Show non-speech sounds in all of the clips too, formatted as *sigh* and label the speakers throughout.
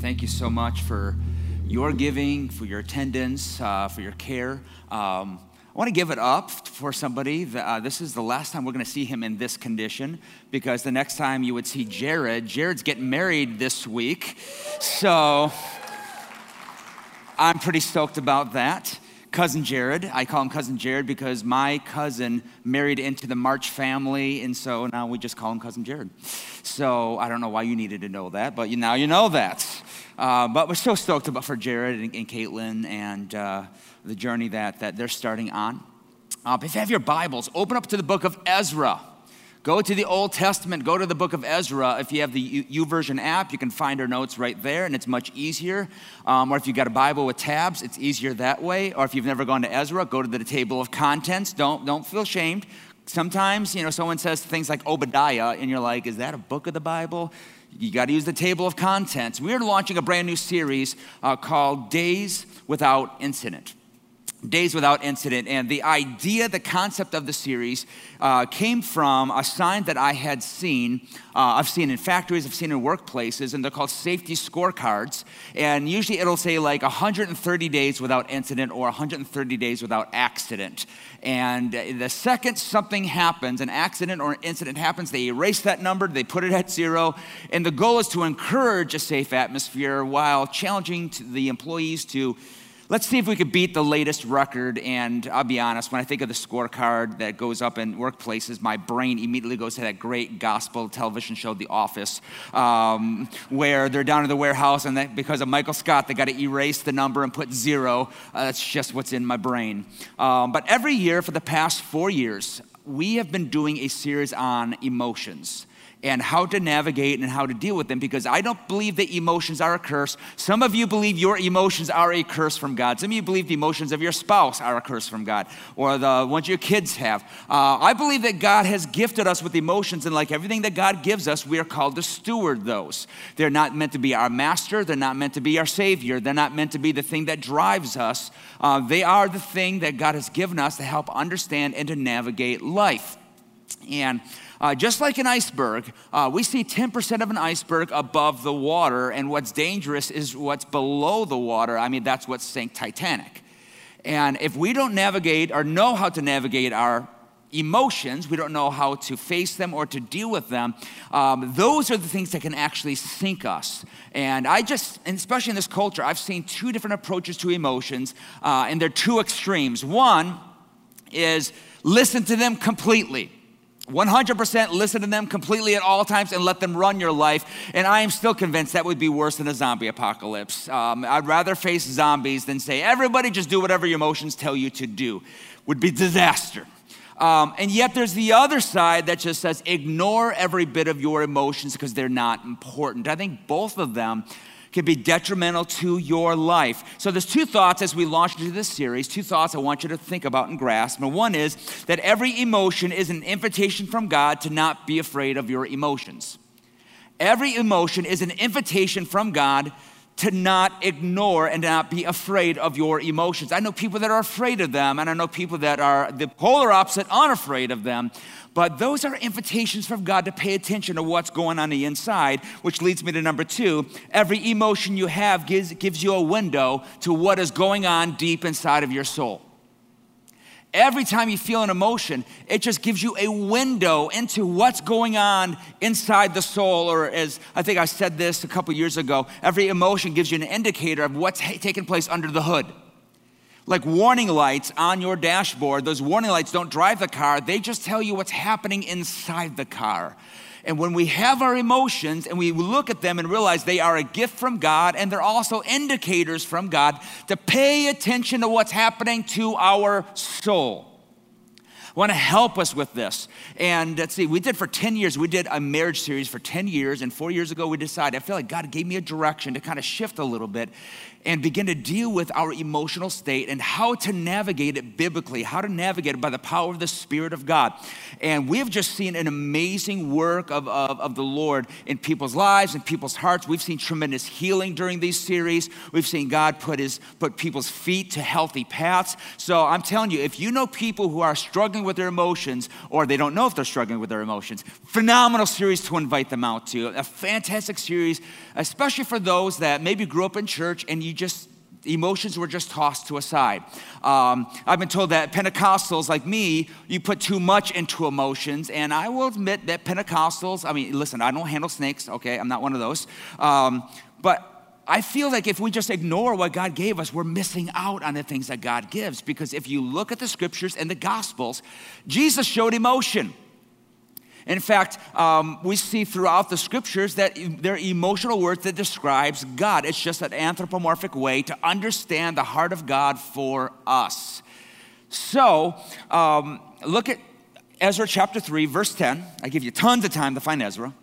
Speaker 1: Thank you so much for your giving, for your attendance, uh, for your care. Um, I want to give it up for somebody. Uh, this is the last time we're going to see him in this condition because the next time you would see Jared, Jared's getting married this week. So I'm pretty stoked about that. Cousin Jared, I call him Cousin Jared because my cousin married into the March family, and so now we just call him Cousin Jared. So I don't know why you needed to know that, but now you know that. Uh, but we're so stoked about for Jared and, and Caitlin and uh, the journey that, that they're starting on. Uh, if you have your Bibles, open up to the book of Ezra. Go to the Old Testament, go to the book of Ezra. If you have the YouVersion app, you can find our notes right there, and it's much easier. Um, or if you've got a Bible with tabs, it's easier that way. Or if you've never gone to Ezra, go to the table of contents. Don't, don't feel ashamed. Sometimes, you know, someone says things like Obadiah, and you're like, is that a book of the Bible? You got to use the table of contents. We're launching a brand new series uh, called Days Without Incident. Days Without Incident. And the idea, the concept of the series uh, came from a sign that I had seen. Uh, I've seen in factories, I've seen in workplaces, and they're called safety scorecards. And usually it'll say like 130 days without incident or 130 days without accident. And the second something happens, an accident or an incident happens, they erase that number, they put it at zero. And the goal is to encourage a safe atmosphere while challenging the employees to Let's see if we could beat the latest record. And I'll be honest, when I think of the scorecard that goes up in workplaces, my brain immediately goes to that great gospel television show, The Office, um, where they're down in the warehouse and they, because of Michael Scott, they got to erase the number and put zero. Uh, that's just what's in my brain. Um, but every year for the past four years, we have been doing a series on emotions and how to navigate and how to deal with them because I don't believe that emotions are a curse. Some of you believe your emotions are a curse from God. Some of you believe the emotions of your spouse are a curse from God or the ones your kids have. Uh, I believe that God has gifted us with emotions, and like everything that God gives us, we are called to steward those. They're not meant to be our master, they're not meant to be our savior, they're not meant to be the thing that drives us. Uh, they are the thing that God has given us to help understand and to navigate life. And uh, just like an iceberg, uh, we see 10% of an iceberg above the water, and what's dangerous is what's below the water. I mean, that's what sank Titanic. And if we don't navigate or know how to navigate our emotions, we don't know how to face them or to deal with them, um, those are the things that can actually sink us. And I just, and especially in this culture, I've seen two different approaches to emotions, uh, and they're two extremes. One is listen to them completely. 100% listen to them completely at all times and let them run your life. And I am still convinced that would be worse than a zombie apocalypse. Um, I'd rather face zombies than say, everybody just do whatever your emotions tell you to do. Would be disaster. Um, and yet there's the other side that just says, ignore every bit of your emotions because they're not important. I think both of them can be detrimental to your life. So there's two thoughts as we launch into this series, two thoughts I want you to think about and grasp. And one is that every emotion is an invitation from God to not be afraid of your emotions. Every emotion is an invitation from God to not ignore and not be afraid of your emotions. I know people that are afraid of them, and I know people that are the polar opposite, unafraid of them. But those are invitations from God to pay attention to what's going on the inside, which leads me to number two. Every emotion you have gives, gives you a window to what is going on deep inside of your soul. Every time you feel an emotion, it just gives you a window into what's going on inside the soul. Or, as I think I said this a couple years ago, every emotion gives you an indicator of what's taking place under the hood. Like warning lights on your dashboard, those warning lights don't drive the car, they just tell you what's happening inside the car. And when we have our emotions and we look at them and realize they are a gift from God and they're also indicators from God to pay attention to what's happening to our soul. Want to help us with this. And let's see, we did for 10 years, we did a marriage series for 10 years. And four years ago, we decided, I feel like God gave me a direction to kind of shift a little bit and begin to deal with our emotional state and how to navigate it biblically, how to navigate it by the power of the Spirit of God. And we have just seen an amazing work of, of, of the Lord in people's lives and people's hearts. We've seen tremendous healing during these series. We've seen God put, his, put people's feet to healthy paths. So I'm telling you, if you know people who are struggling with their emotions or they don't know if they're struggling with their emotions. Phenomenal series to invite them out to. A fantastic series, especially for those that maybe grew up in church and you just emotions were just tossed to a side. Um, I've been told that Pentecostals, like me, you put too much into emotions, and I will admit that Pentecostals, I mean, listen, I don't handle snakes, okay? I'm not one of those. Um, but I feel like if we just ignore what God gave us, we're missing out on the things that God gives. Because if you look at the scriptures and the gospels, Jesus showed emotion. In fact, um, we see throughout the scriptures that they're emotional words that describes God. It's just an anthropomorphic way to understand the heart of God for us. So, um, look at Ezra chapter 3, verse 10. I give you tons of time to find Ezra.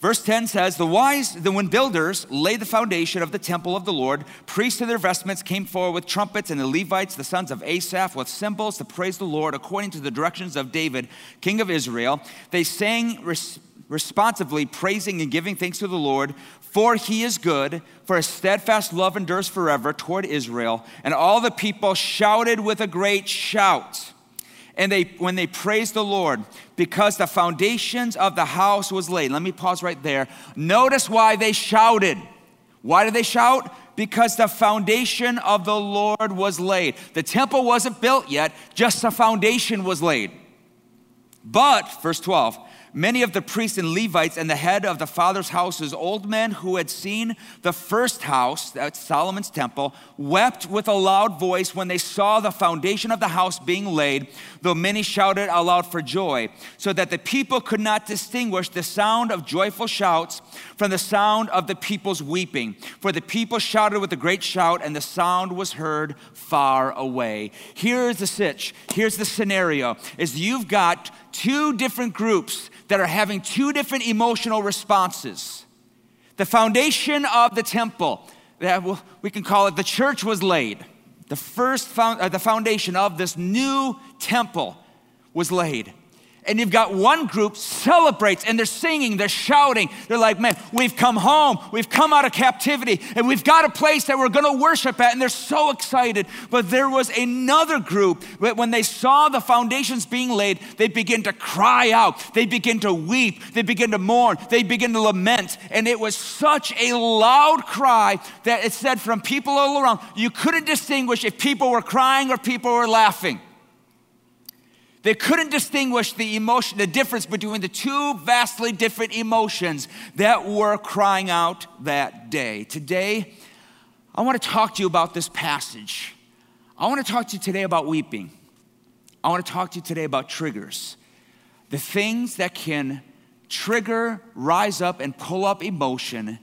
Speaker 1: Verse 10 says, The wise, the when builders laid the foundation of the temple of the Lord, priests in their vestments came forward with trumpets, and the Levites, the sons of Asaph, with cymbals to praise the Lord according to the directions of David, king of Israel. They sang res- responsively, praising and giving thanks to the Lord, for he is good, for his steadfast love endures forever toward Israel. And all the people shouted with a great shout and they when they praised the Lord because the foundations of the house was laid. Let me pause right there. Notice why they shouted. Why did they shout? Because the foundation of the Lord was laid. The temple wasn't built yet, just the foundation was laid. But, verse 12, Many of the priests and Levites and the head of the father's houses, old men who had seen the first house, that's Solomon's temple, wept with a loud voice when they saw the foundation of the house being laid, though many shouted aloud for joy, so that the people could not distinguish the sound of joyful shouts from the sound of the people's weeping. For the people shouted with a great shout, and the sound was heard far away. Here's the sitch. Here's the scenario: is you've got two different groups that are having two different emotional responses. The foundation of the temple, that we can call it the church was laid. The first found, uh, the foundation of this new temple was laid and you've got one group celebrates and they're singing, they're shouting. They're like, man, we've come home, we've come out of captivity, and we've got a place that we're gonna worship at, and they're so excited. But there was another group that when they saw the foundations being laid, they begin to cry out, they begin to weep, they begin to mourn, they begin to lament. And it was such a loud cry that it said from people all around, you couldn't distinguish if people were crying or people were laughing. They couldn't distinguish the emotion, the difference between the two vastly different emotions that were crying out that day. Today, I want to talk to you about this passage. I want to talk to you today about weeping. I want to talk to you today about triggers. The things that can trigger, rise up, and pull up emotion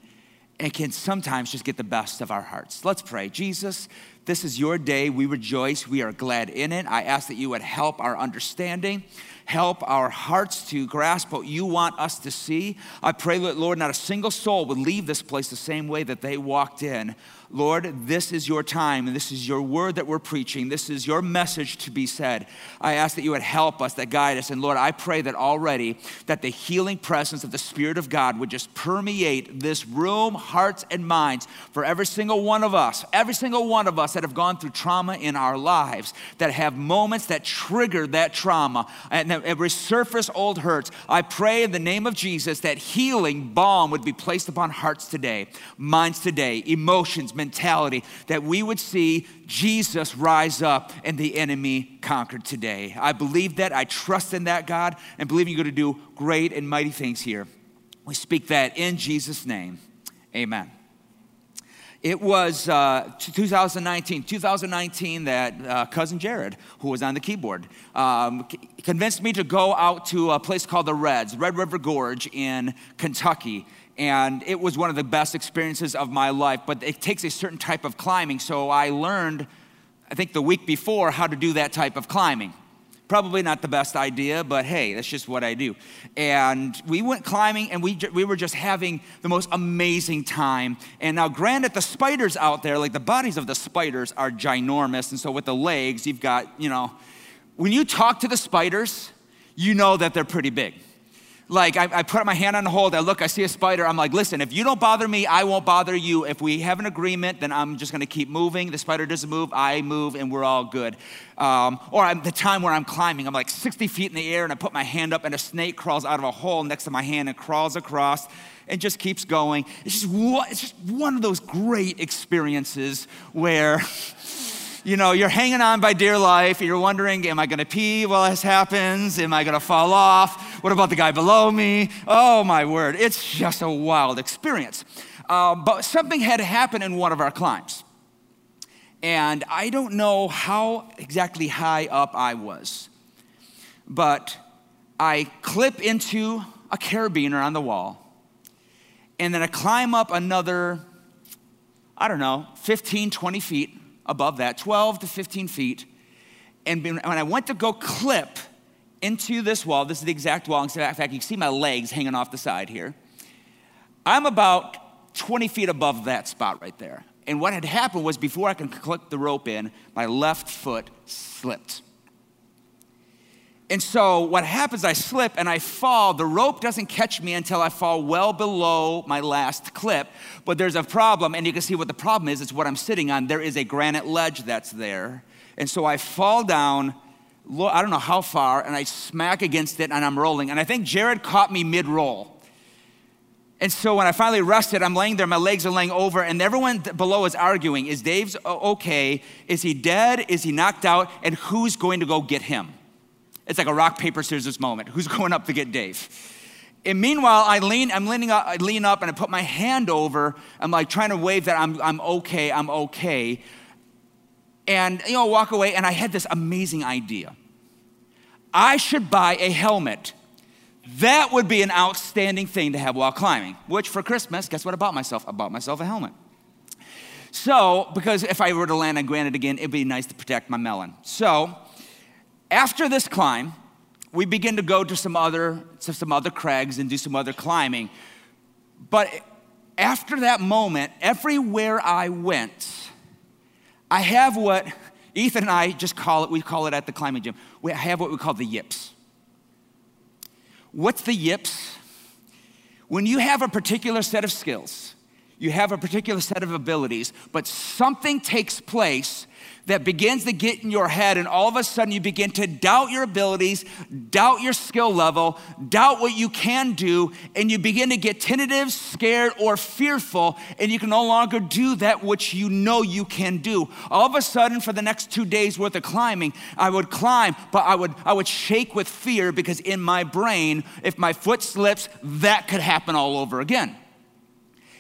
Speaker 1: and can sometimes just get the best of our hearts. Let's pray. Jesus, this is your day. We rejoice. We are glad in it. I ask that you would help our understanding, help our hearts to grasp what you want us to see. I pray that, Lord, not a single soul would leave this place the same way that they walked in. Lord, this is your time, and this is your word that we're preaching. This is your message to be said. I ask that you would help us, that guide us. And Lord, I pray that already that the healing presence of the Spirit of God would just permeate this room, hearts, and minds for every single one of us, every single one of us that have gone through trauma in our lives, that have moments that trigger that trauma and that resurface old hurts. I pray in the name of Jesus that healing balm would be placed upon hearts today, minds today, emotions mentality, that we would see Jesus rise up and the enemy conquered today. I believe that. I trust in that, God, and believe you're going to do great and mighty things here. We speak that in Jesus' name. Amen. It was uh, 2019, 2019 that uh, cousin Jared, who was on the keyboard, um, convinced me to go out to a place called the Reds, Red River Gorge in Kentucky and it was one of the best experiences of my life. But it takes a certain type of climbing, so I learned, I think the week before, how to do that type of climbing. Probably not the best idea, but hey, that's just what I do. And we went climbing and we, we were just having the most amazing time. And now, granted, the spiders out there, like the bodies of the spiders are ginormous. And so, with the legs, you've got, you know, when you talk to the spiders, you know that they're pretty big like I, I, put my hand on hold, I look, I see a spider. I'm like, listen, if you don't bother me, I won't bother you. If we have an agreement, then I'm just gonna keep moving. The spider doesn't move, I move, and we're all good. Um, or I'm, the time where I'm climbing, I'm like 60 feet in the air, and I put my hand up, and a snake crawls out of a hole next to my hand and crawls across and just keeps going. It's just, it's just one of those great experiences where *laughs* you know, you're hanging on by dear life. You're wondering, am I going to pee while this happens? Am I going to fall off? What about the guy below me? Oh, my word. It's just a wild experience. Uh, but something had happened in one of our climbs. And I don't know how exactly high up I was, but I clip into a carabiner on the wall, and then I climb up another, I don't know, 15, 20 feet above that, 12 to 15 feet. And when I went to go clip into this wall, this is the exact wall. In fact, you can see my legs hanging off the side here. I'm about 20 feet above that spot right there. And what had happened was before I could clip the rope in, my left foot slipped. And so what happens, I slip and I fall. The rope doesn't catch me until I fall well below my last clip. But there's a problem, and you can see what the problem is. It's what I'm sitting on. There is a granite ledge that's there. And so I fall down, I don't know how far, and I smack against it and I'm rolling. And I think Jared caught me mid roll. And so when I finally rested, I'm laying there, my legs are laying over, and everyone below is arguing Is Dave's okay? Is he dead? Is he knocked out? And who's going to go get him? It's like a rock, paper, scissors moment. Who's going up to get Dave? And meanwhile, I lean, I'm leaning up, I lean up and I put my hand over. I'm like trying to wave that I'm, I'm okay, I'm okay. And, you know, walk away. And I had this amazing idea. I should buy a helmet. That would be an outstanding thing to have while climbing, which for Christmas, guess what I bought myself? I bought myself a helmet. So, because if I were to land on granite again, it'd be nice to protect my melon. So, after this climb, we begin to go to some other to some other crags and do some other climbing. But after that moment, everywhere I went, I have what Ethan and I just call it, we call it at the climbing gym. We have what we call the yips. What's the yips? When you have a particular set of skills, you have a particular set of abilities, but something takes place that begins to get in your head, and all of a sudden you begin to doubt your abilities, doubt your skill level, doubt what you can do, and you begin to get tentative, scared, or fearful, and you can no longer do that which you know you can do. All of a sudden, for the next two days worth of climbing, I would climb, but I would I would shake with fear because in my brain, if my foot slips, that could happen all over again.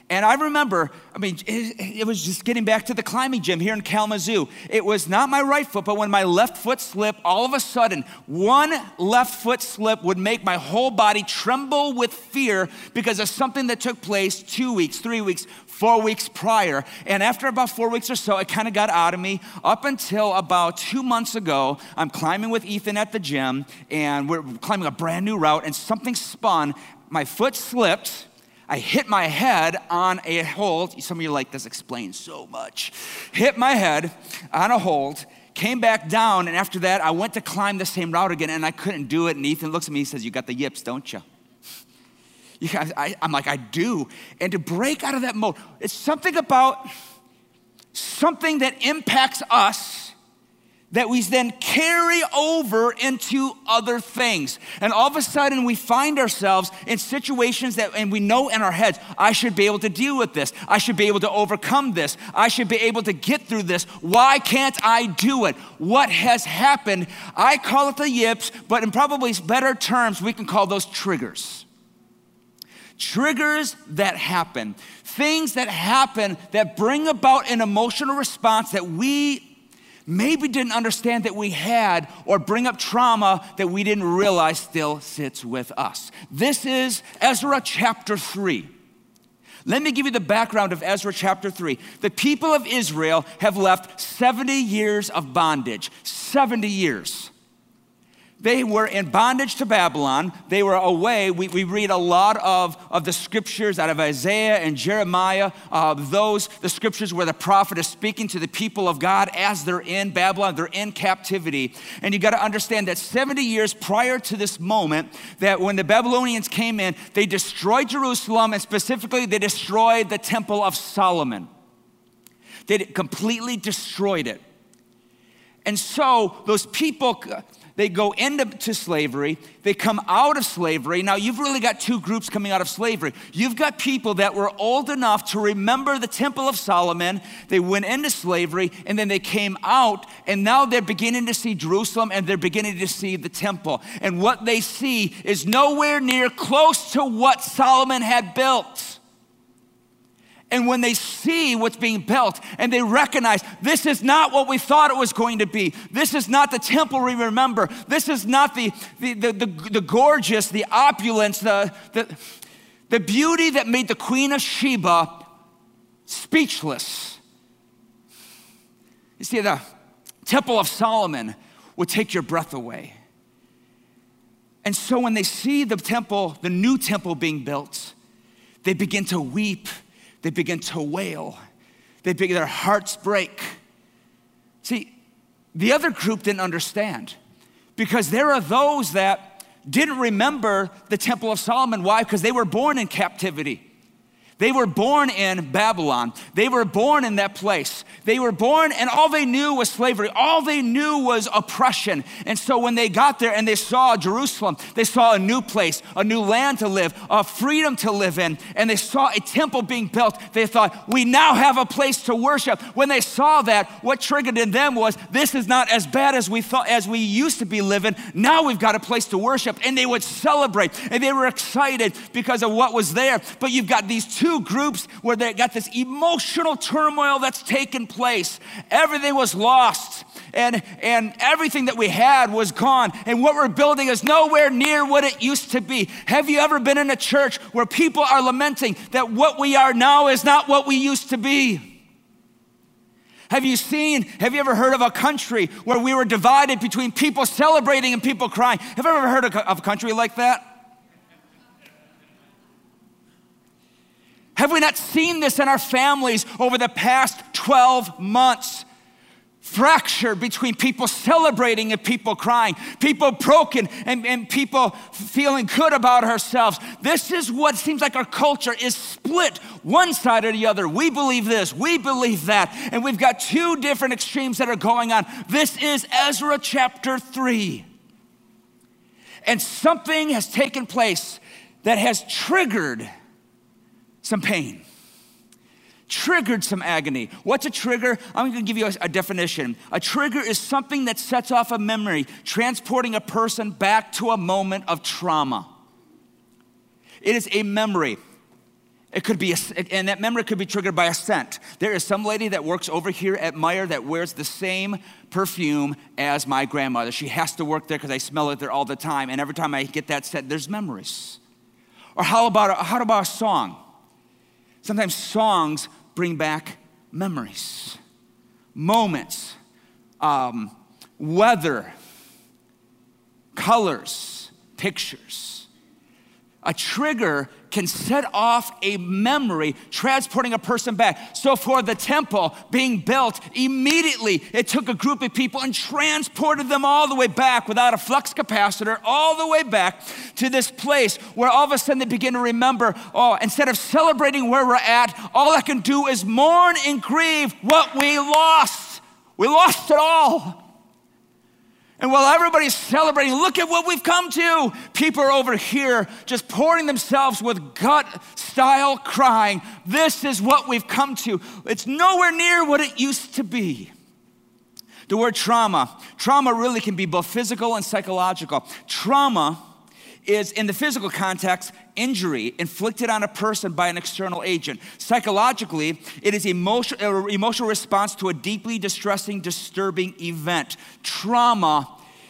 Speaker 1: And I remember, I mean, it, it, was just getting back to the climbing gym here in Kalamazoo. It was not my right foot, but when my left foot slipped, all of a sudden, one left foot slip would make my whole body tremble with fear because of something that took place two weeks, three weeks, four weeks prior. And after about four weeks or so, it kind of got out of me. Up until about two months ago, I'm climbing with Ethan at the gym, and we're climbing a brand new route, and something spun. My foot slipped I hit my head on a hold. Some of you like this explains so much. Hit my head on a hold, came back down, and after that, I went to climb the same route again, and I couldn't do it. And Ethan looks at me, he says, You got the yips, don't you? *laughs* you guys, I, I'm like, I do. And to break out of that mode, it's something about something that impacts us that we then carry over into other things. And all of a sudden, we find ourselves in situations that, and we know in our heads, I should be able to deal with this. I should be able to overcome this. I should be able to get through this. Why can't I do it? What has happened? I call it the yips, but in probably better terms, we can call those triggers. Triggers that happen, things that happen that bring about an emotional response that we maybe didn't understand that we had or bring up trauma that we didn't realize still sits with us. This is Ezra chapter 3. Let me give you the background of Ezra chapter 3. The people of Israel have left 70 years of bondage. 70 years. They were in bondage to Babylon. They were away. We, we read a lot of, of the scriptures out of Isaiah and Jeremiah, uh, those, the scriptures where the prophet is speaking to the people of God as they're in Babylon, they're in captivity. And you got to understand that 70 years prior to this moment, that when the Babylonians came in, they destroyed Jerusalem and specifically they destroyed the Temple of Solomon. They completely destroyed it. And so those people, they go into slavery, they come out of slavery. Now, you've really got two groups coming out of slavery. You've got people that were old enough to remember the Temple of Solomon, they went into slavery, and then they came out, and now they're beginning to see Jerusalem and they're beginning to see the temple. And what they see is nowhere near close to what Solomon had built. And when they see what's being built and they recognize this is not what we thought it was going to be, this is not the temple we remember, this is not the, the, the, the, the gorgeous, the opulence, the, the, the beauty that made the Queen of Sheba speechless. You see, the Temple of Solomon would take your breath away. And so when they see the temple, the new temple being built, they begin to weep they begin to wail. They begin, their hearts break. See, the other group didn't understand because there are those that didn't remember the Temple of Solomon. Why? Because they were born in captivity. They were born in Babylon. They were born in that place. They were born, and all they knew was slavery. All they knew was oppression. And so when they got there and they saw Jerusalem, they saw a new place, a new land to live, a freedom to live in, and they saw a temple being built. They thought, we now have a place to worship. When they saw that, what triggered in them was, this is not as bad as we thought, as we used to be living. Now we've got a place to worship. And they would celebrate, and they were excited because of what was there. But you've got these two two groups where they got this emotional turmoil that's taken place. Everything was lost. And, and everything that we had was gone. And what we're building is nowhere near what it used to be. Have you ever been in a church where people are lamenting that what we are now is not what we used to be? Have you seen, have you ever heard of a country where we were divided between people celebrating and people crying? Have you ever heard of a country like that? Have we not seen this in our families over the past 12 months? Fracture between people celebrating and people crying, people broken and, and people feeling good about ourselves. This is what seems like our culture is split one side or the other. We believe this, we believe that, and we've got two different extremes that are going on. This is Ezra chapter 3. And something has taken place that has triggered some pain, triggered some agony. What's a trigger? I'm going to give you a, a, definition. A trigger is something that sets off a memory, transporting a person back to a moment of trauma. It is a memory. It could be, a, and that memory could be triggered by a scent. There is some lady that works over here at Meijer that wears the same perfume as my grandmother. She has to work there because I smell it there all the time. And every time I get that scent, there's memories. Or how about how about a song? Sometimes songs bring back memories, moments, um, weather, colors, pictures. A trigger can set off a memory, transporting a person back. So, for the temple being built, immediately it took a group of people and transported them all the way back without a flux capacitor, all the way back to this place where all of a sudden they begin to remember oh, instead of celebrating where we're at, all I can do is mourn and grieve what we lost. We lost it all. And while everybody's celebrating, look at what we've come to. People are over here just pouring themselves with gut style crying. This is what we've come to. It's nowhere near what it used to be. The word trauma, trauma really can be both physical and psychological. Trauma is, in the physical context, injury inflicted on a person by an external agent. Psychologically, it is emotion, er, emotional response to a deeply distressing, disturbing event. Trauma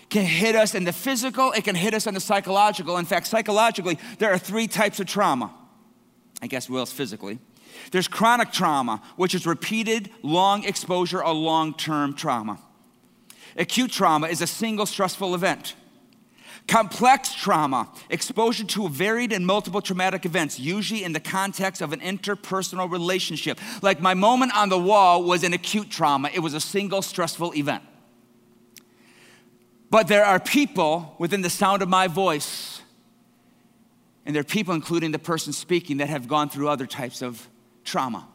Speaker 1: can hit us in the physical, it can hit us in the psychological. In fact, psychologically, there are three types of trauma. I guess Will's physically. There's chronic trauma, which is repeated long exposure or long term trauma. Acute trauma is a single stressful event. Complex trauma, exposure to varied and multiple traumatic events, usually in the context of an interpersonal relationship. Like my moment on the wall was an acute trauma, it was a single stressful event. But there are people within the sound of my voice, and there are people, including the person speaking, that have gone through other types of trauma.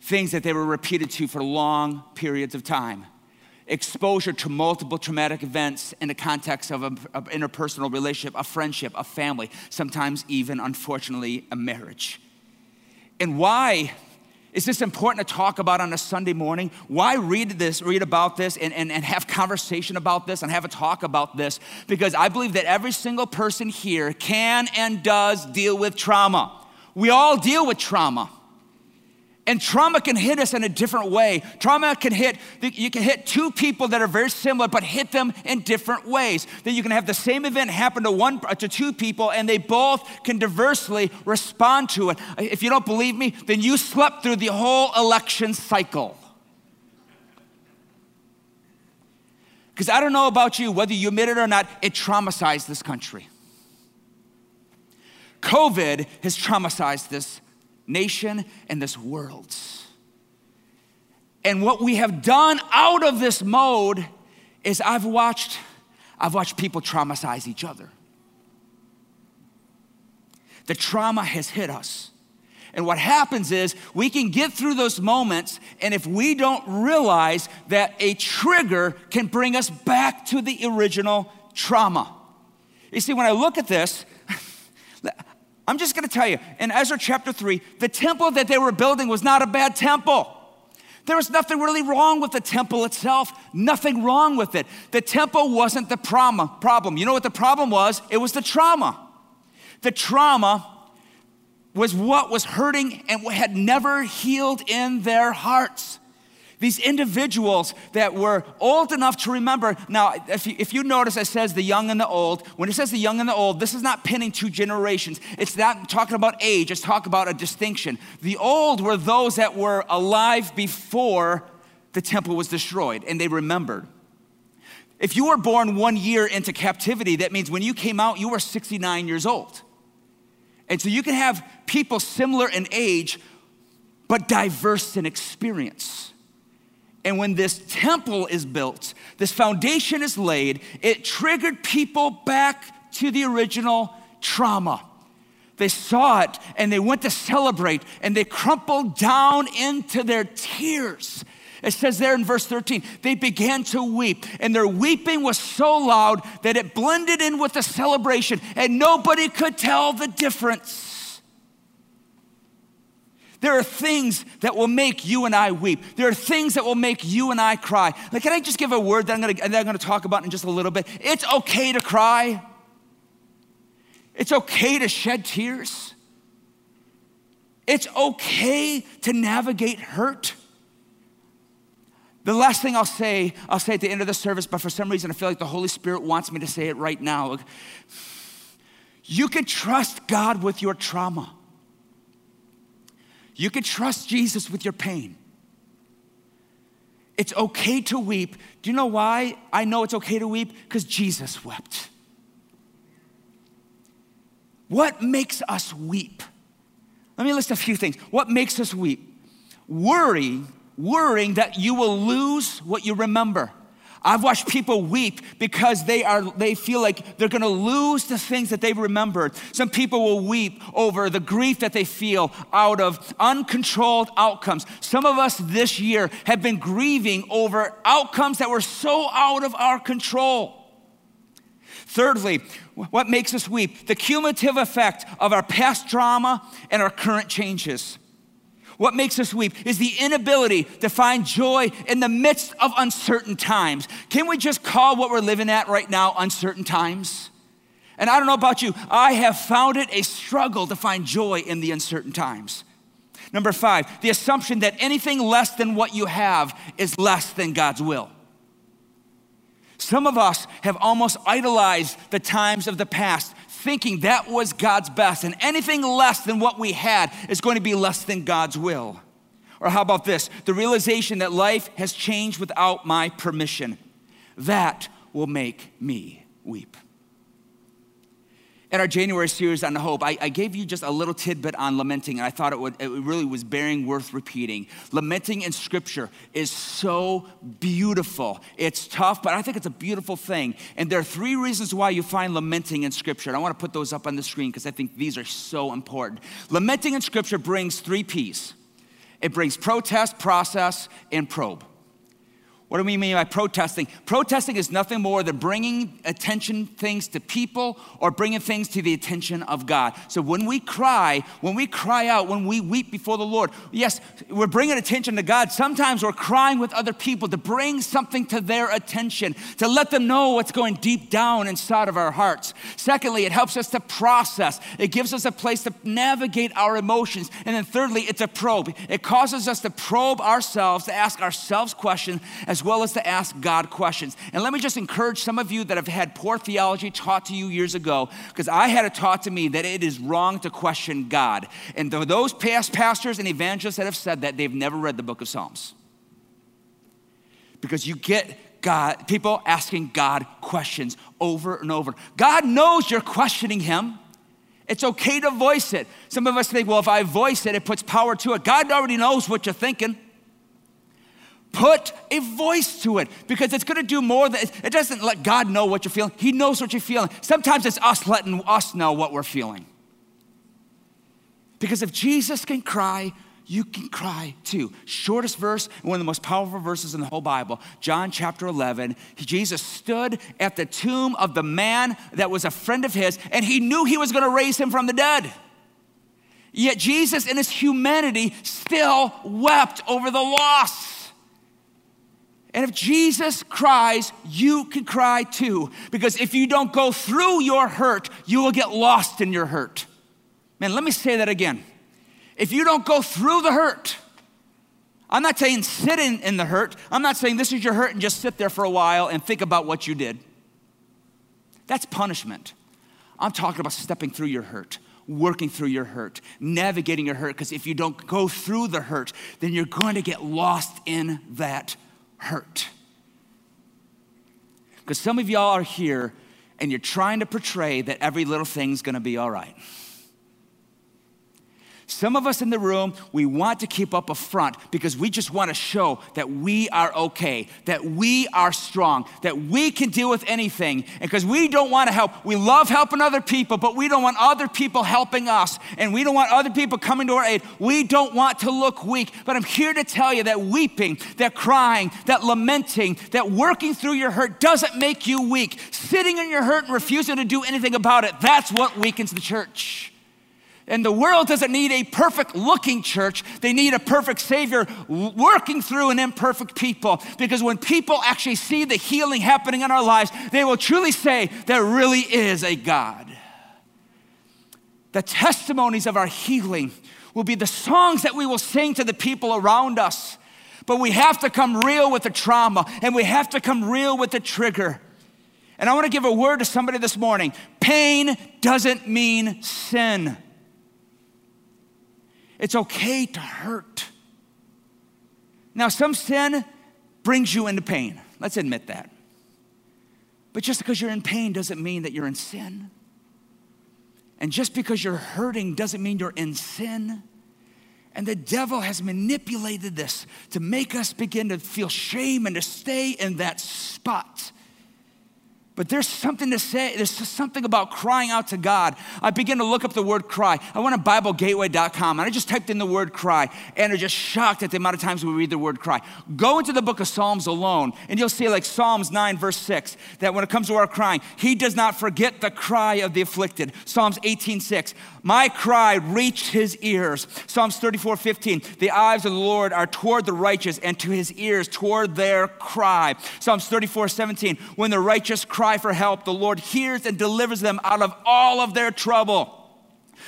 Speaker 1: Things that they were repeated to for long periods of time exposure to multiple traumatic events in the context of an interpersonal relationship, a friendship, a family, sometimes even, unfortunately, a marriage. And why is this important to talk about on a Sunday morning? Why read this, read about this, and, and, and have conversation about this and have a talk about this? Because I believe that every single person here can and does deal with trauma. We all deal with trauma. And trauma can hit us in a different way. Trauma can hit, you can hit two people that are very similar, but hit them in different ways. That you can have the same event happen to one, to two people, and they both can diversely respond to it. If you don't believe me, then you slept through the whole election cycle. Because I don't know about you, whether you admit it or not, it traumatized this country. COVID has traumatized this nation, and this world. And what we have done out of this mode is I've watched, I've watched people traumatize each other. The trauma has hit us. And what happens is we can get through those moments, and if we don't realize that a trigger can bring us back to the original trauma. You see, when I look at this, I'm just gonna tell you, in Ezra chapter 3, the temple that they were building was not a bad temple. There was nothing really wrong with the temple itself, nothing wrong with it. The temple wasn't the problem. You know what the problem was? It was the trauma. The trauma was what was hurting and had never healed in their hearts. These individuals that were old enough to remember. Now, if you, if you notice, it says the young and the old. When it says the young and the old, this is not pinning two generations. It's not talking about age, it's talking about a distinction. The old were those that were alive before the temple was destroyed, and they remembered. If you were born one year into captivity, that means when you came out, you were 69 years old. And so you can have people similar in age, but diverse in experience. And when this temple is built, this foundation is laid, it triggered people back to the original trauma. They saw it and they went to celebrate and they crumpled down into their tears. It says there in verse 13, they began to weep, and their weeping was so loud that it blended in with the celebration, and nobody could tell the difference. There are things that will make you and I weep. There are things that will make you and I cry. Like, can I just give a word that I'm gonna, that I'm gonna talk about in just a little bit? It's okay to cry. It's okay to shed tears. It's okay to navigate hurt. The last thing I'll say, I'll say at the end of the service, but for some reason I feel like the Holy Spirit wants me to say it right now. You can trust God with your trauma. You can trust Jesus with your pain. It's okay to weep. Do you know why I know it's okay to weep? Because Jesus wept. What makes us weep? Let me list a few things. What makes us weep? Worry, worrying that you will lose what you remember. I've watched people weep because they are they feel like they're going to lose the things that they've remembered. Some people will weep over the grief that they feel out of uncontrolled outcomes. Some of us this year have been grieving over outcomes that were so out of our control. Thirdly, what makes us weep? The cumulative effect of our past drama and our current changes. What makes us weep is the inability to find joy in the midst of uncertain times. Can we just call what we're living at right now uncertain times? And I don't know about you, I have found it a struggle to find joy in the uncertain times. Number five, the assumption that anything less than what you have is less than God's will. Some of us have almost idolized the times of the past thinking that was God's best, and anything less than what we had is going to be less than God's will. Or how about this? The realization that life has changed without my permission. That will make me weep. In our January series on the hope, I, I, gave you just a little tidbit on lamenting, and I thought it, would, it really was bearing worth repeating. Lamenting in Scripture is so beautiful. It's tough, but I think it's a beautiful thing. And there are three reasons why you find lamenting in Scripture. And I want to put those up on the screen because I think these are so important. Lamenting in Scripture brings three P's it brings protest, process, and probe. What do we mean by protesting? Protesting is nothing more than bringing attention things to people or bringing things to the attention of God. So when we cry, when we cry out, when we weep before the Lord, yes, we're bringing attention to God. Sometimes we're crying with other people to bring something to their attention, to let them know what's going deep down inside of our hearts. Secondly, it helps us to process. It gives us a place to navigate our emotions. And then thirdly, it's a probe. It causes us to probe ourselves, to ask ourselves questions as as well as to ask God questions. And let me just encourage some of you that have had poor theology taught to you years ago, because I had it taught to me that it is wrong to question God. And those past pastors and evangelists that have said that, they've never read the book of Psalms. Because you get God, people asking God questions over and over. God knows you're questioning Him. It's okay to voice it. Some of us think, well, if I voice it, it puts power to it. God already knows what you're thinking. Put a voice to it because it's going to do more than it doesn't let God know what you're feeling. He knows what you're feeling. Sometimes it's us letting us know what we're feeling. Because if Jesus can cry, you can cry too. Shortest verse, one of the most powerful verses in the whole Bible, John chapter 11. Jesus stood at the tomb of the man that was a friend of his, and he knew he was going to raise him from the dead. Yet Jesus, in his humanity, still wept over the loss. And if Jesus cries, you can cry too. Because if you don't go through your hurt, you will get lost in your hurt. Man, let me say that again. If you don't go through the hurt, I'm not saying sit in, in the hurt. I'm not saying this is your hurt and just sit there for a while and think about what you did. That's punishment. I'm talking about stepping through your hurt, working through your hurt, navigating your hurt. Because if you don't go through the hurt, then you're going to get lost in that hurt. Because some of y'all are here and you're trying to portray that every little thing's gonna be all right. Some of us in the room, we want to keep up a front because we just want to show that we are okay, that we are strong, that we can deal with anything. And because we don't want to help, we love helping other people, but we don't want other people helping us. And we don't want other people coming to our aid. We don't want to look weak. But I'm here to tell you that weeping, that crying, that lamenting, that working through your hurt doesn't make you weak. Sitting in your hurt and refusing to do anything about it, that's what weakens the church. And the world doesn't need a perfect looking church. They need a perfect Savior working through an imperfect people. Because when people actually see the healing happening in our lives, they will truly say, There really is a God. The testimonies of our healing will be the songs that we will sing to the people around us. But we have to come real with the trauma and we have to come real with the trigger. And I want to give a word to somebody this morning pain doesn't mean sin. It's okay to hurt. Now, some sin brings you into pain. Let's admit that. But just because you're in pain doesn't mean that you're in sin. And just because you're hurting doesn't mean you're in sin. And the devil has manipulated this to make us begin to feel shame and to stay in that spot. But there's something to say, there's something about crying out to God. I began to look up the word cry. I went to BibleGateway.com and I just typed in the word cry and I'm just shocked at the amount of times we read the word cry. Go into the book of Psalms alone and you'll see, like Psalms 9, verse 6, that when it comes to our crying, He does not forget the cry of the afflicted. Psalms 18, 6, my cry reached His ears. Psalms 34, 15, the eyes of the Lord are toward the righteous and to His ears toward their cry. Psalms 34, 17, when the righteous cry, cry for help, the Lord hears and delivers them out of all of their trouble.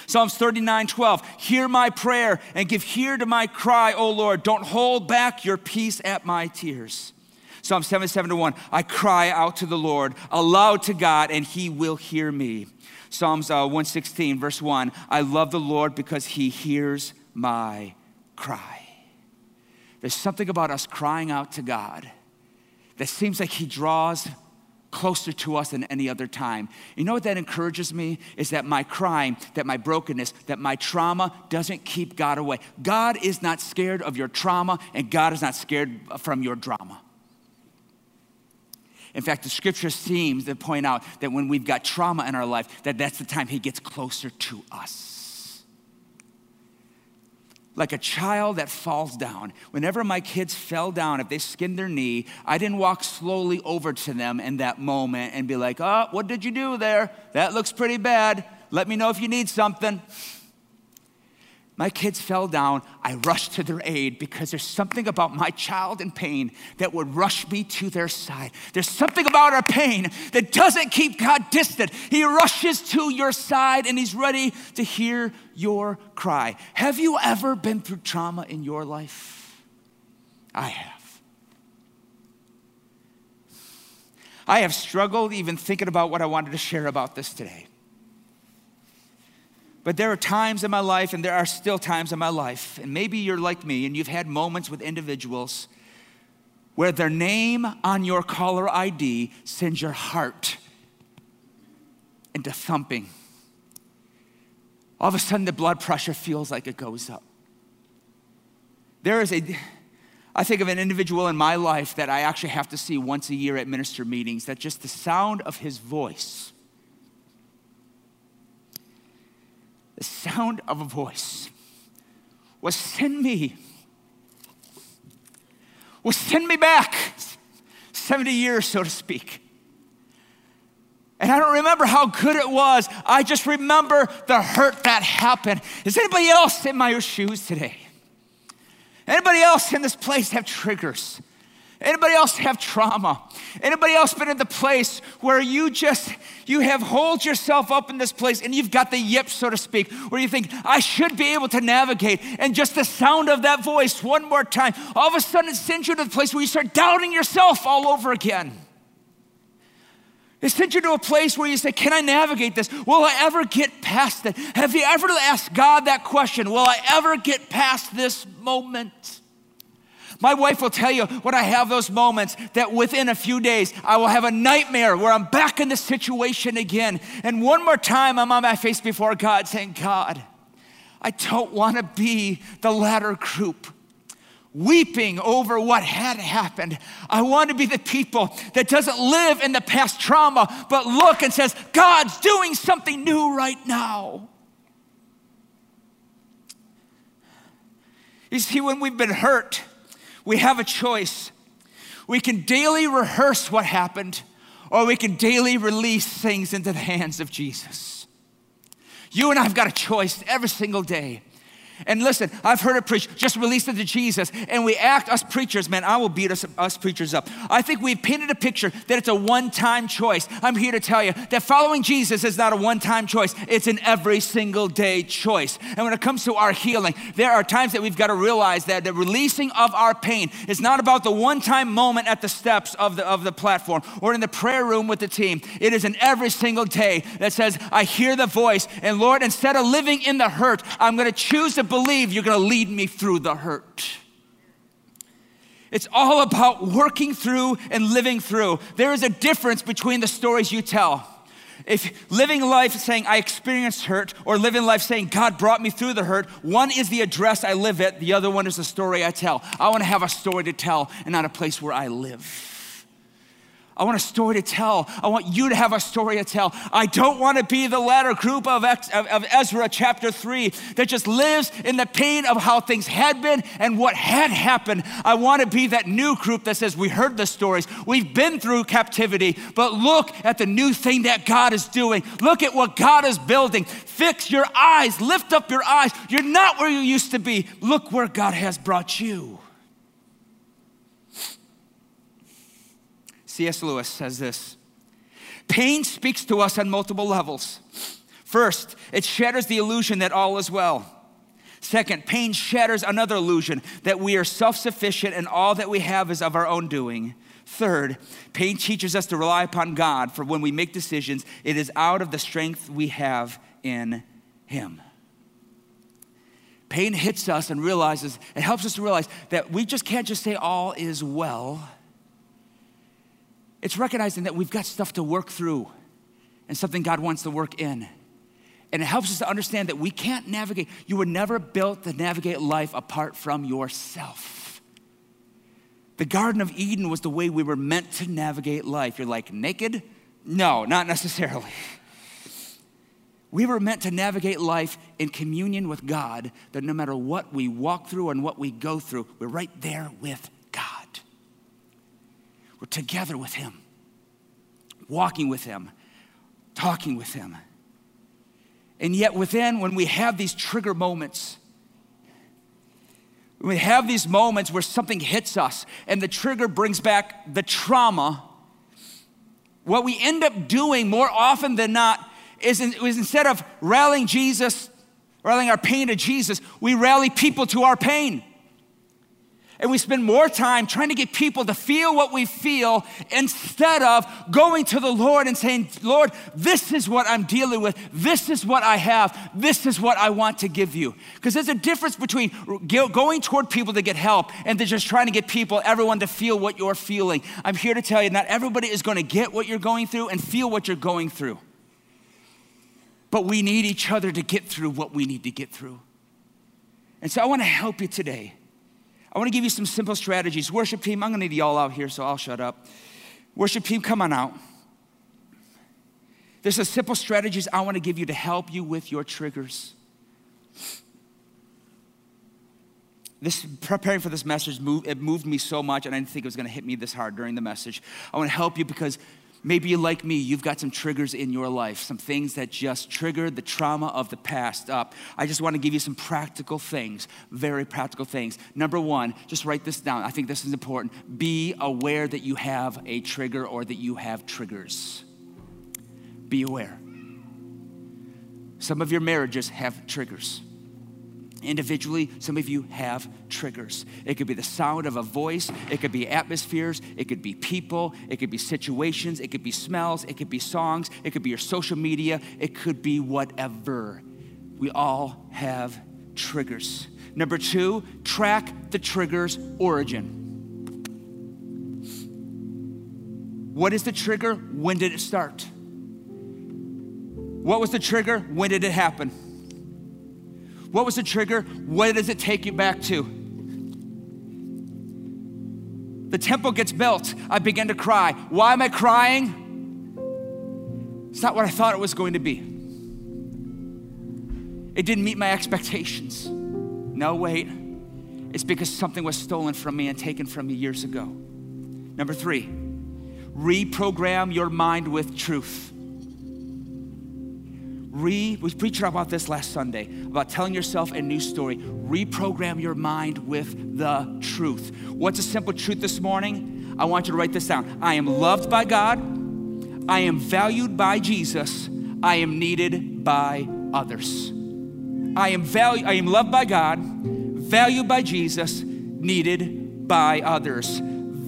Speaker 1: Psalms 39 12, hear my prayer and give ear to my cry, O Lord. Don't hold back your peace at my tears. Psalm 77 to 1, I cry out to the Lord, aloud to God, and he will hear me. Psalms uh, 116, verse 1, I love the Lord because he hears my cry. There's something about us crying out to God that seems like he draws closer to us than any other time. You know what that encourages me? Is that my crime, that my brokenness, that my trauma doesn't keep God away. God is not scared of your trauma, and God is not scared from your drama. In fact, the scripture seems to point out that when we've got trauma in our life, that that's the time he gets closer to us like a child that falls down. Whenever my kids fell down, if they skinned their knee, I didn't walk slowly over to them in that moment and be like, oh, what did you do there? That looks pretty bad. Let me know if you need something. My kids fell down. I rushed to their aid because there's something about my child in pain that would rush me to their side. There's something about our pain that doesn't keep God distant. He rushes to your side and He's ready to hear your cry. Have you ever been through trauma in your life? I have. I have struggled even thinking about what I wanted to share about this today. But there are times in my life, and there are still times in my life, and maybe you're like me and you've had moments with individuals where their name on your caller ID sends your heart into thumping. All of a sudden, the blood pressure feels like it goes up. There is a, I think of an individual in my life that I actually have to see once a year at minister meetings, that just the sound of his voice the sound of a voice was send me, was send me back 70 years, so to speak. And I don't remember how good it was. I just remember the hurt that happened. Is anybody else in my shoes today? Anybody else in this place have triggers? Anybody else have trauma? Anybody else been in the place where you just you have holed yourself up in this place and you've got the yips, so to speak, where you think, I should be able to navigate, and just the sound of that voice one more time, all of a sudden it sends you to the place where you start doubting yourself all over again. It sends you to a place where you say, Can I navigate this? Will I ever get past it? Have you ever asked God that question? Will I ever get past this moment? My wife will tell you when I have those moments that within a few days I will have a nightmare where I'm back in the situation again. And one more time I'm on my face before God saying, God, I don't want to be the latter group weeping over what had happened. I want to be the people that doesn't live in the past trauma, but look and says, God's doing something new right now. You see, when we've been hurt, we have a choice. We can daily rehearse what happened, or we can daily release things into the hands of Jesus. You and I have got a choice every single day. And listen, I've heard it preached, just release it to Jesus. And we act, us preachers, man, I will beat us, us preachers up. I think we've painted a picture that it's a one time choice. I'm here to tell you that following Jesus is not a one time choice, it's an every single day choice. And when it comes to our healing, there are times that we've got to realize that the releasing of our pain is not about the one time moment at the steps of the, of the platform or in the prayer room with the team. It is an every single day that says, I hear the voice. And Lord, instead of living in the hurt, I'm going to choose to believe you're going to lead me through the hurt. It's all about working through and living through. There is a difference between the stories you tell. If living life saying I experienced hurt or living life saying God brought me through the hurt, one is the address I live at, the other one is the story I tell. I want to have a story to tell and not a place where I live. I want a story to tell. I want you to have a story to tell. I don't want to be the latter group of, of Ezra chapter 3 that just lives in the pain of how things had been and what had happened. I want to be that new group that says, We heard the stories, we've been through captivity, but look at the new thing that God is doing. Look at what God is building. Fix your eyes, lift up your eyes. You're not where you used to be. Look where God has brought you. C.S. Lewis says this Pain speaks to us on multiple levels. First, it shatters the illusion that all is well. Second, pain shatters another illusion that we are self sufficient and all that we have is of our own doing. Third, pain teaches us to rely upon God for when we make decisions, it is out of the strength we have in Him. Pain hits us and realizes, it helps us to realize that we just can't just say all is well it's recognizing that we've got stuff to work through and something God wants to work in. And it helps us to understand that we can't navigate. You were never built to navigate life apart from yourself. The Garden of Eden was the way we were meant to navigate life. You're like, naked? No, not necessarily. *laughs* We were meant to navigate life in communion with God, that no matter what we walk through and what we go through, we're right there with. We're together with Him, walking with Him, talking with Him. And yet, within, when we have these trigger moments, we have these moments where something hits us and the trigger brings back the trauma, what we end up doing more often than not is, is instead of rallying Jesus, rallying our pain to Jesus, we rally people to our pain and we spend more time trying to get people to feel what we feel instead of going to the Lord and saying, Lord, this is what I'm dealing with. This is what I have. This is what I want to give you. Because there's a difference between going toward people to get help and just trying to get people, everyone to feel what you're feeling. I'm here to tell you, not everybody is going to get what you're going through and feel what you're going through. But we need each other to get through what we need to get through. And so I want to help you today I want to give you some simple strategies. Worship team, I'm going to need y'all out here, so I'll shut up. Worship team, come on out. There's some simple strategies I want to give you to help you with your triggers. This preparing for this message moved, it moved me so much, and I didn't think it was going to hit me this hard during the message. I want to help you because Maybe you're like me, you've got some triggers in your life, some things that just triggered the trauma of the past up. I just want to give you some practical things, very practical things. Number one, just write this down. I think this is important. Be aware that you have a trigger or that you have triggers. Be aware. Some of your marriages have triggers. Individually, some of you have triggers. It could be the sound of a voice, it could be atmospheres, it could be people, it could be situations, it could be smells, it could be songs, it could be your social media, it could be whatever. We all have triggers. Number two, track the trigger's origin. What is the trigger? When did it start? What was the trigger? When did it happen? What was the trigger? What does it take you back to? The temple gets built. I begin to cry. Why am I crying? It's not what I thought it was going to be. It didn't meet my expectations. No, wait. It's because something was stolen from me and taken from me years ago. Number three, reprogram your mind with truth re we preached about this last Sunday about telling yourself a new story. Reprogram your mind with the truth. What's a simple truth this morning? I want you to write this down. I am loved by God. I am valued by Jesus. I am needed by others. I am valued, I am loved by God, valued by Jesus, needed by others.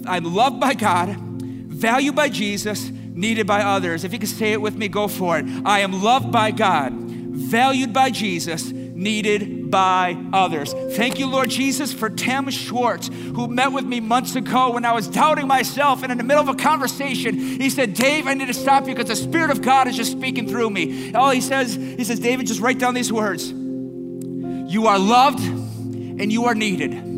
Speaker 1: I'm loved by God, valued by Jesus, needed by others. If you can say it with me, go for it. I am loved by God, valued by Jesus, needed by others. Thank you, Lord Jesus, for Tim Schwartz, who met with me months ago when I was doubting myself. And in the middle of a conversation, he said, Dave, I need to stop you because the Spirit of God is just speaking through me. All he says, he says, David, just write down these words You are loved and you are needed.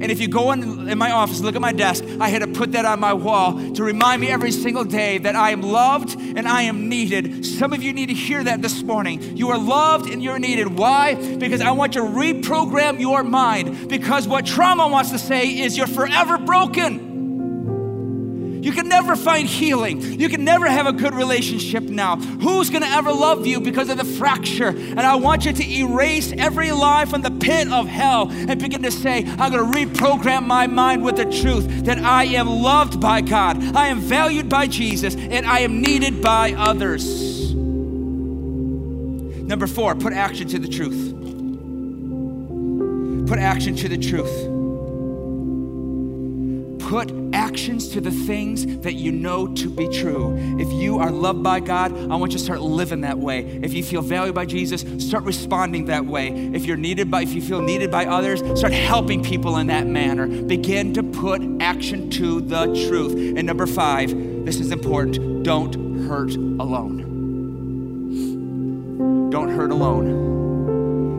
Speaker 1: And if you go in, in my office, look at my desk, I had to put that on my wall to remind me every single day that I am loved and I am needed. Some of you need to hear that this morning. You are loved and you're needed. Why? Because I want to reprogram your mind. Because what trauma wants to say is you're forever broken. You can never find healing. You can never have a good relationship now. Who's going to ever love you because of the fracture? And I want you to erase every lie from the pit of hell and begin to say, I'm going to reprogram my mind with the truth that I am loved by God, I am valued by Jesus, and I am needed by others. Number four, put action to the truth. Put action to the truth put actions to the things that you know to be true. If you are loved by God, I want you to start living that way. If you feel valued by Jesus, start responding that way. If you're needed by if you feel needed by others, start helping people in that manner. Begin to put action to the truth. And number 5, this is important, don't hurt alone. Don't hurt alone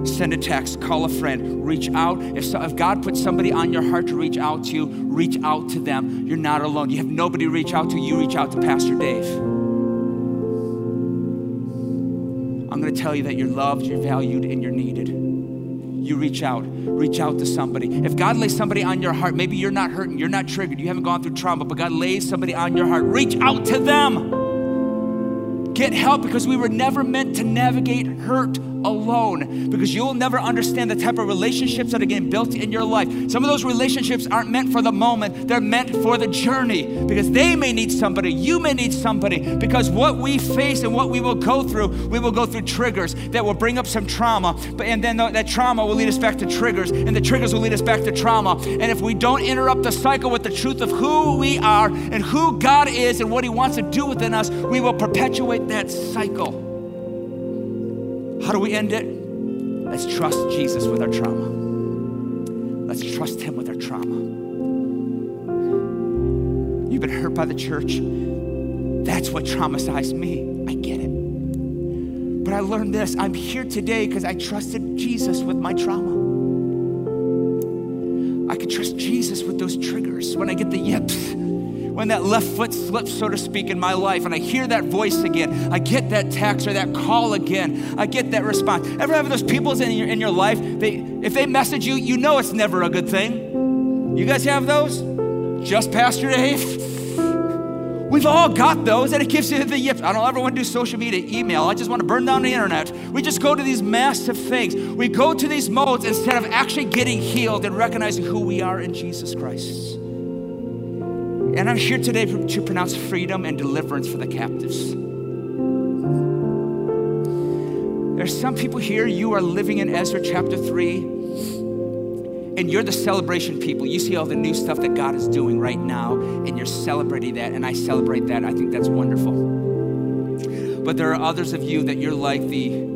Speaker 1: send a text, call a friend, reach out. If, so, if God puts somebody on your heart to reach out to you, reach out to them. You're not alone. You have nobody to reach out to. You reach out to Pastor Dave. I'm going to tell you that you're loved, you're valued, and you're needed. You reach out, reach out to somebody. If God lays somebody on your heart, maybe you're not hurting, you're not triggered, you haven't gone through trauma, but God lays somebody on your heart, reach out to them. Get help because we were never meant to navigate hurt alone. Because you'll never understand the type of relationships that are getting built in your life. Some of those relationships aren't meant for the moment, they're meant for the journey. Because they may need somebody, you may need somebody. Because what we face and what we will go through, we will go through triggers that will bring up some trauma, but and then that trauma will lead us back to triggers. And the triggers will lead us back to trauma. And if we don't interrupt the cycle with the truth of who we are and who God is and what he wants to do within us, we will perpetuate that cycle. How do we end it? Let's trust Jesus with our trauma. Let's trust Him with our trauma. You've been hurt by the church. That's what traumatized me. I get it. But I learned this I'm here today because I trusted Jesus with my trauma. I could trust Jesus with those triggers when I get the yips when that left foot slips, so to speak, in my life, and I hear that voice again, I get that text or that call again, I get that response. Ever have those people in your, in your life, they, if they message you, you know it's never a good thing? You guys have those? Just Pastor Dave? We've all got those, and it gives you the yips. I don't ever want to do social media, email. I just want to burn down the internet. We just go to these massive things. We go to these modes instead of actually getting healed and recognizing who we are in Jesus Christ. And I'm here today to pronounce freedom and deliverance for the captives. There's some people here, you are living in Ezra chapter 3, and you're the celebration people. You see all the new stuff that God is doing right now, and you're celebrating that, and I celebrate that. I think that's wonderful. But there are others of you that you're like the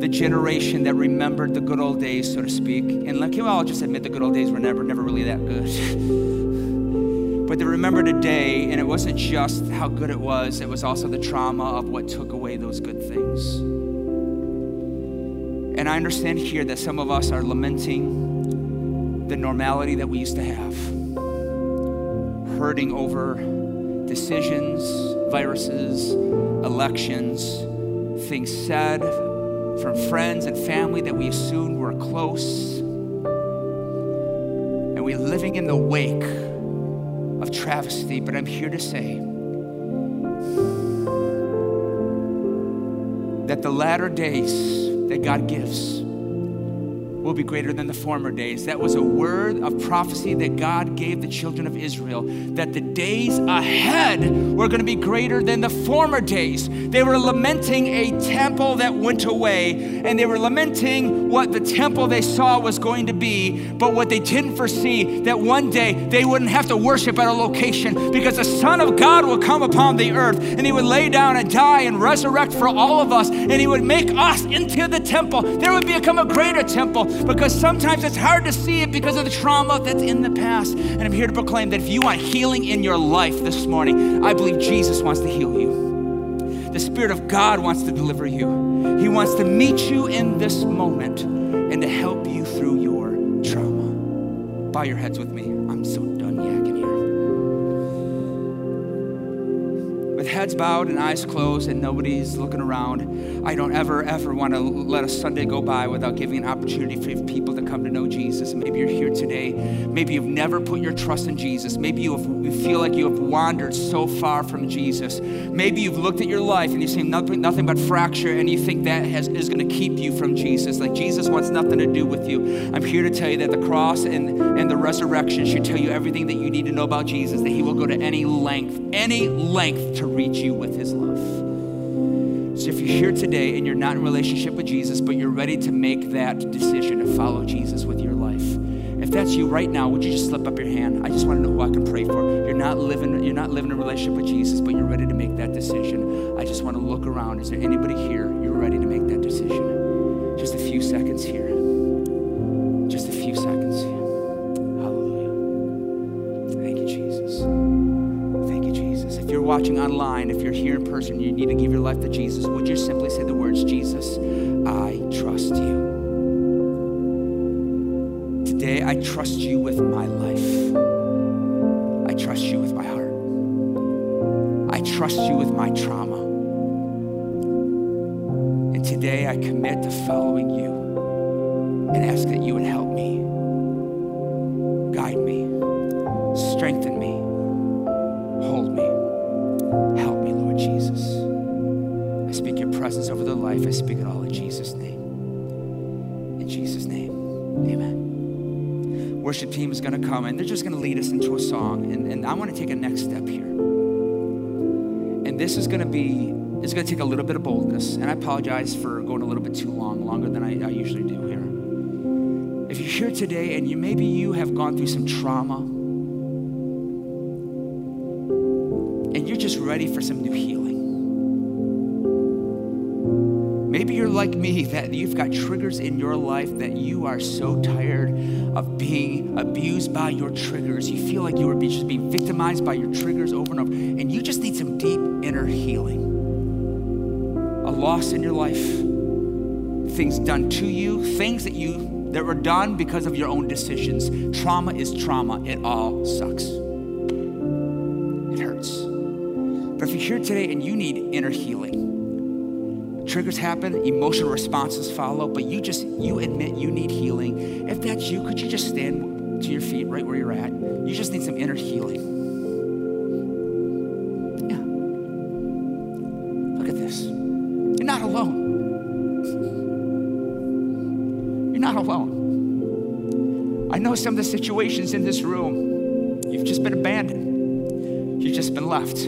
Speaker 1: the generation that remembered the good old days, so to speak. And like, well, I'll just admit the good old days were never, never really that good. *laughs* But they remembered a day, and it wasn't just how good it was, it was also the trauma of what took away those good things. And I understand here that some of us are lamenting the normality that we used to have, hurting over decisions, viruses, elections, things said from friends and family that we assumed were close. And we're living in the wake of travesty, but I'm here to say that the latter days that God gives will be greater than the former days. That was a word of prophecy that God gave the children of Israel, that the days ahead were going to be greater than the former days. They were lamenting a temple that went away, and they were lamenting what the temple they saw was going to be, but what they didn't foresee that one day they wouldn't have to worship at a location because the Son of God will come upon the earth and he would lay down and die and resurrect for all of us, and he would make us into the temple. There would become a greater temple because sometimes it's hard to see it because of the trauma that's in the past. And I'm here to proclaim that if you want healing in your life this morning, I believe Jesus wants to heal you. The Spirit of God wants to deliver you. He wants to meet you in this moment and to help you through your trauma. Bow your heads with me. I'm so With heads bowed and eyes closed and nobody's looking around, I don't ever, ever want to let a Sunday go by without giving an opportunity for people to come to know Jesus. Maybe you're here today. Maybe you've never put your trust in Jesus. Maybe you, have, you feel like you have wandered so far from Jesus. Maybe you've looked at your life and you see nothing, nothing but fracture and you think that has, is going to keep you from Jesus. Like Jesus wants nothing to do with you. I'm here to tell you that the cross and, and the resurrection should tell you everything that you need to know about Jesus, that he will go to any length, any length to reach you with his love. So if you're here today and you're not in relationship with Jesus, but you're ready to make that decision to follow Jesus with your life, if that's you right now, would you just slip up your hand? I just want to know who I can pray for. You're not living, you're not living a relationship with Jesus, but you're ready to make that decision. I just want to look around. Is there anybody here you're ready to make that decision? Just a few seconds here. Watching online, if you're here in person, you need to give your life to Jesus, would you simply say the words, Jesus, I trust you? Today, I trust you with my life. I trust you with my heart. I trust you with my trauma. And today, I commit to following you and ask that you would help going to come and they're just going to lead us into a song. And, and I want to take a next step here. And this is going to be, it's going to take a little bit of boldness. And I apologize for going a little bit too long, longer than I, I usually do here. If you're here today and you maybe you have gone through some trauma and you're just ready for some new healing. Like me, that you've got triggers in your life that you are so tired of being abused by your triggers. You feel like you are just being victimized by your triggers over and over, and you just need some deep inner healing. A loss in your life, things done to you, things that you that were done because of your own decisions. Trauma is trauma. It all sucks. It hurts. But if you're here today and you need inner healing, triggers happen, emotional responses follow, but you just you admit you need healing. If that's you, could you just stand to your feet right where you're at? You just need some inner healing. Yeah. Look at this. You're not alone. You're not alone. I know some of the situations in this room, you've just been abandoned. You've just been left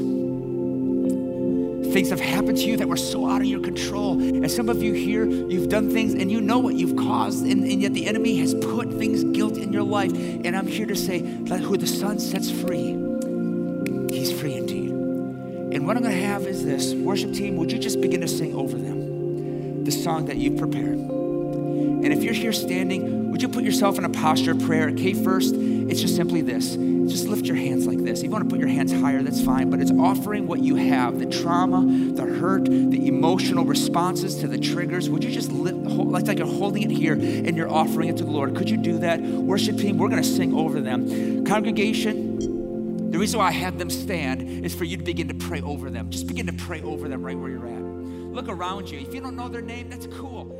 Speaker 1: things have happened to you that were so out of your control. And some of you here, you've done things and you know what you've caused, and, and yet the enemy has put things, guilt in your life. And I'm here to say that who the Son sets free, he's free indeed. And what I'm going to have is this worship team, would you just begin to sing over them the song that you've prepared? And if you're here standing, would you put yourself in a posture of prayer? Okay, first, it's just simply this just lift your hands like this. If you want to put your hands higher, that's fine, but it's offering what you have the trauma, the hurt, the emotional responses to the triggers. Would you just lift, like, like you're holding it here and you're offering it to the Lord? Could you do that? Worship team, we're going to sing over them. Congregation, the reason why I had them stand is for you to begin to pray over them. Just begin to pray over them right where you're at. Look around you. If you don't know their name, that's cool.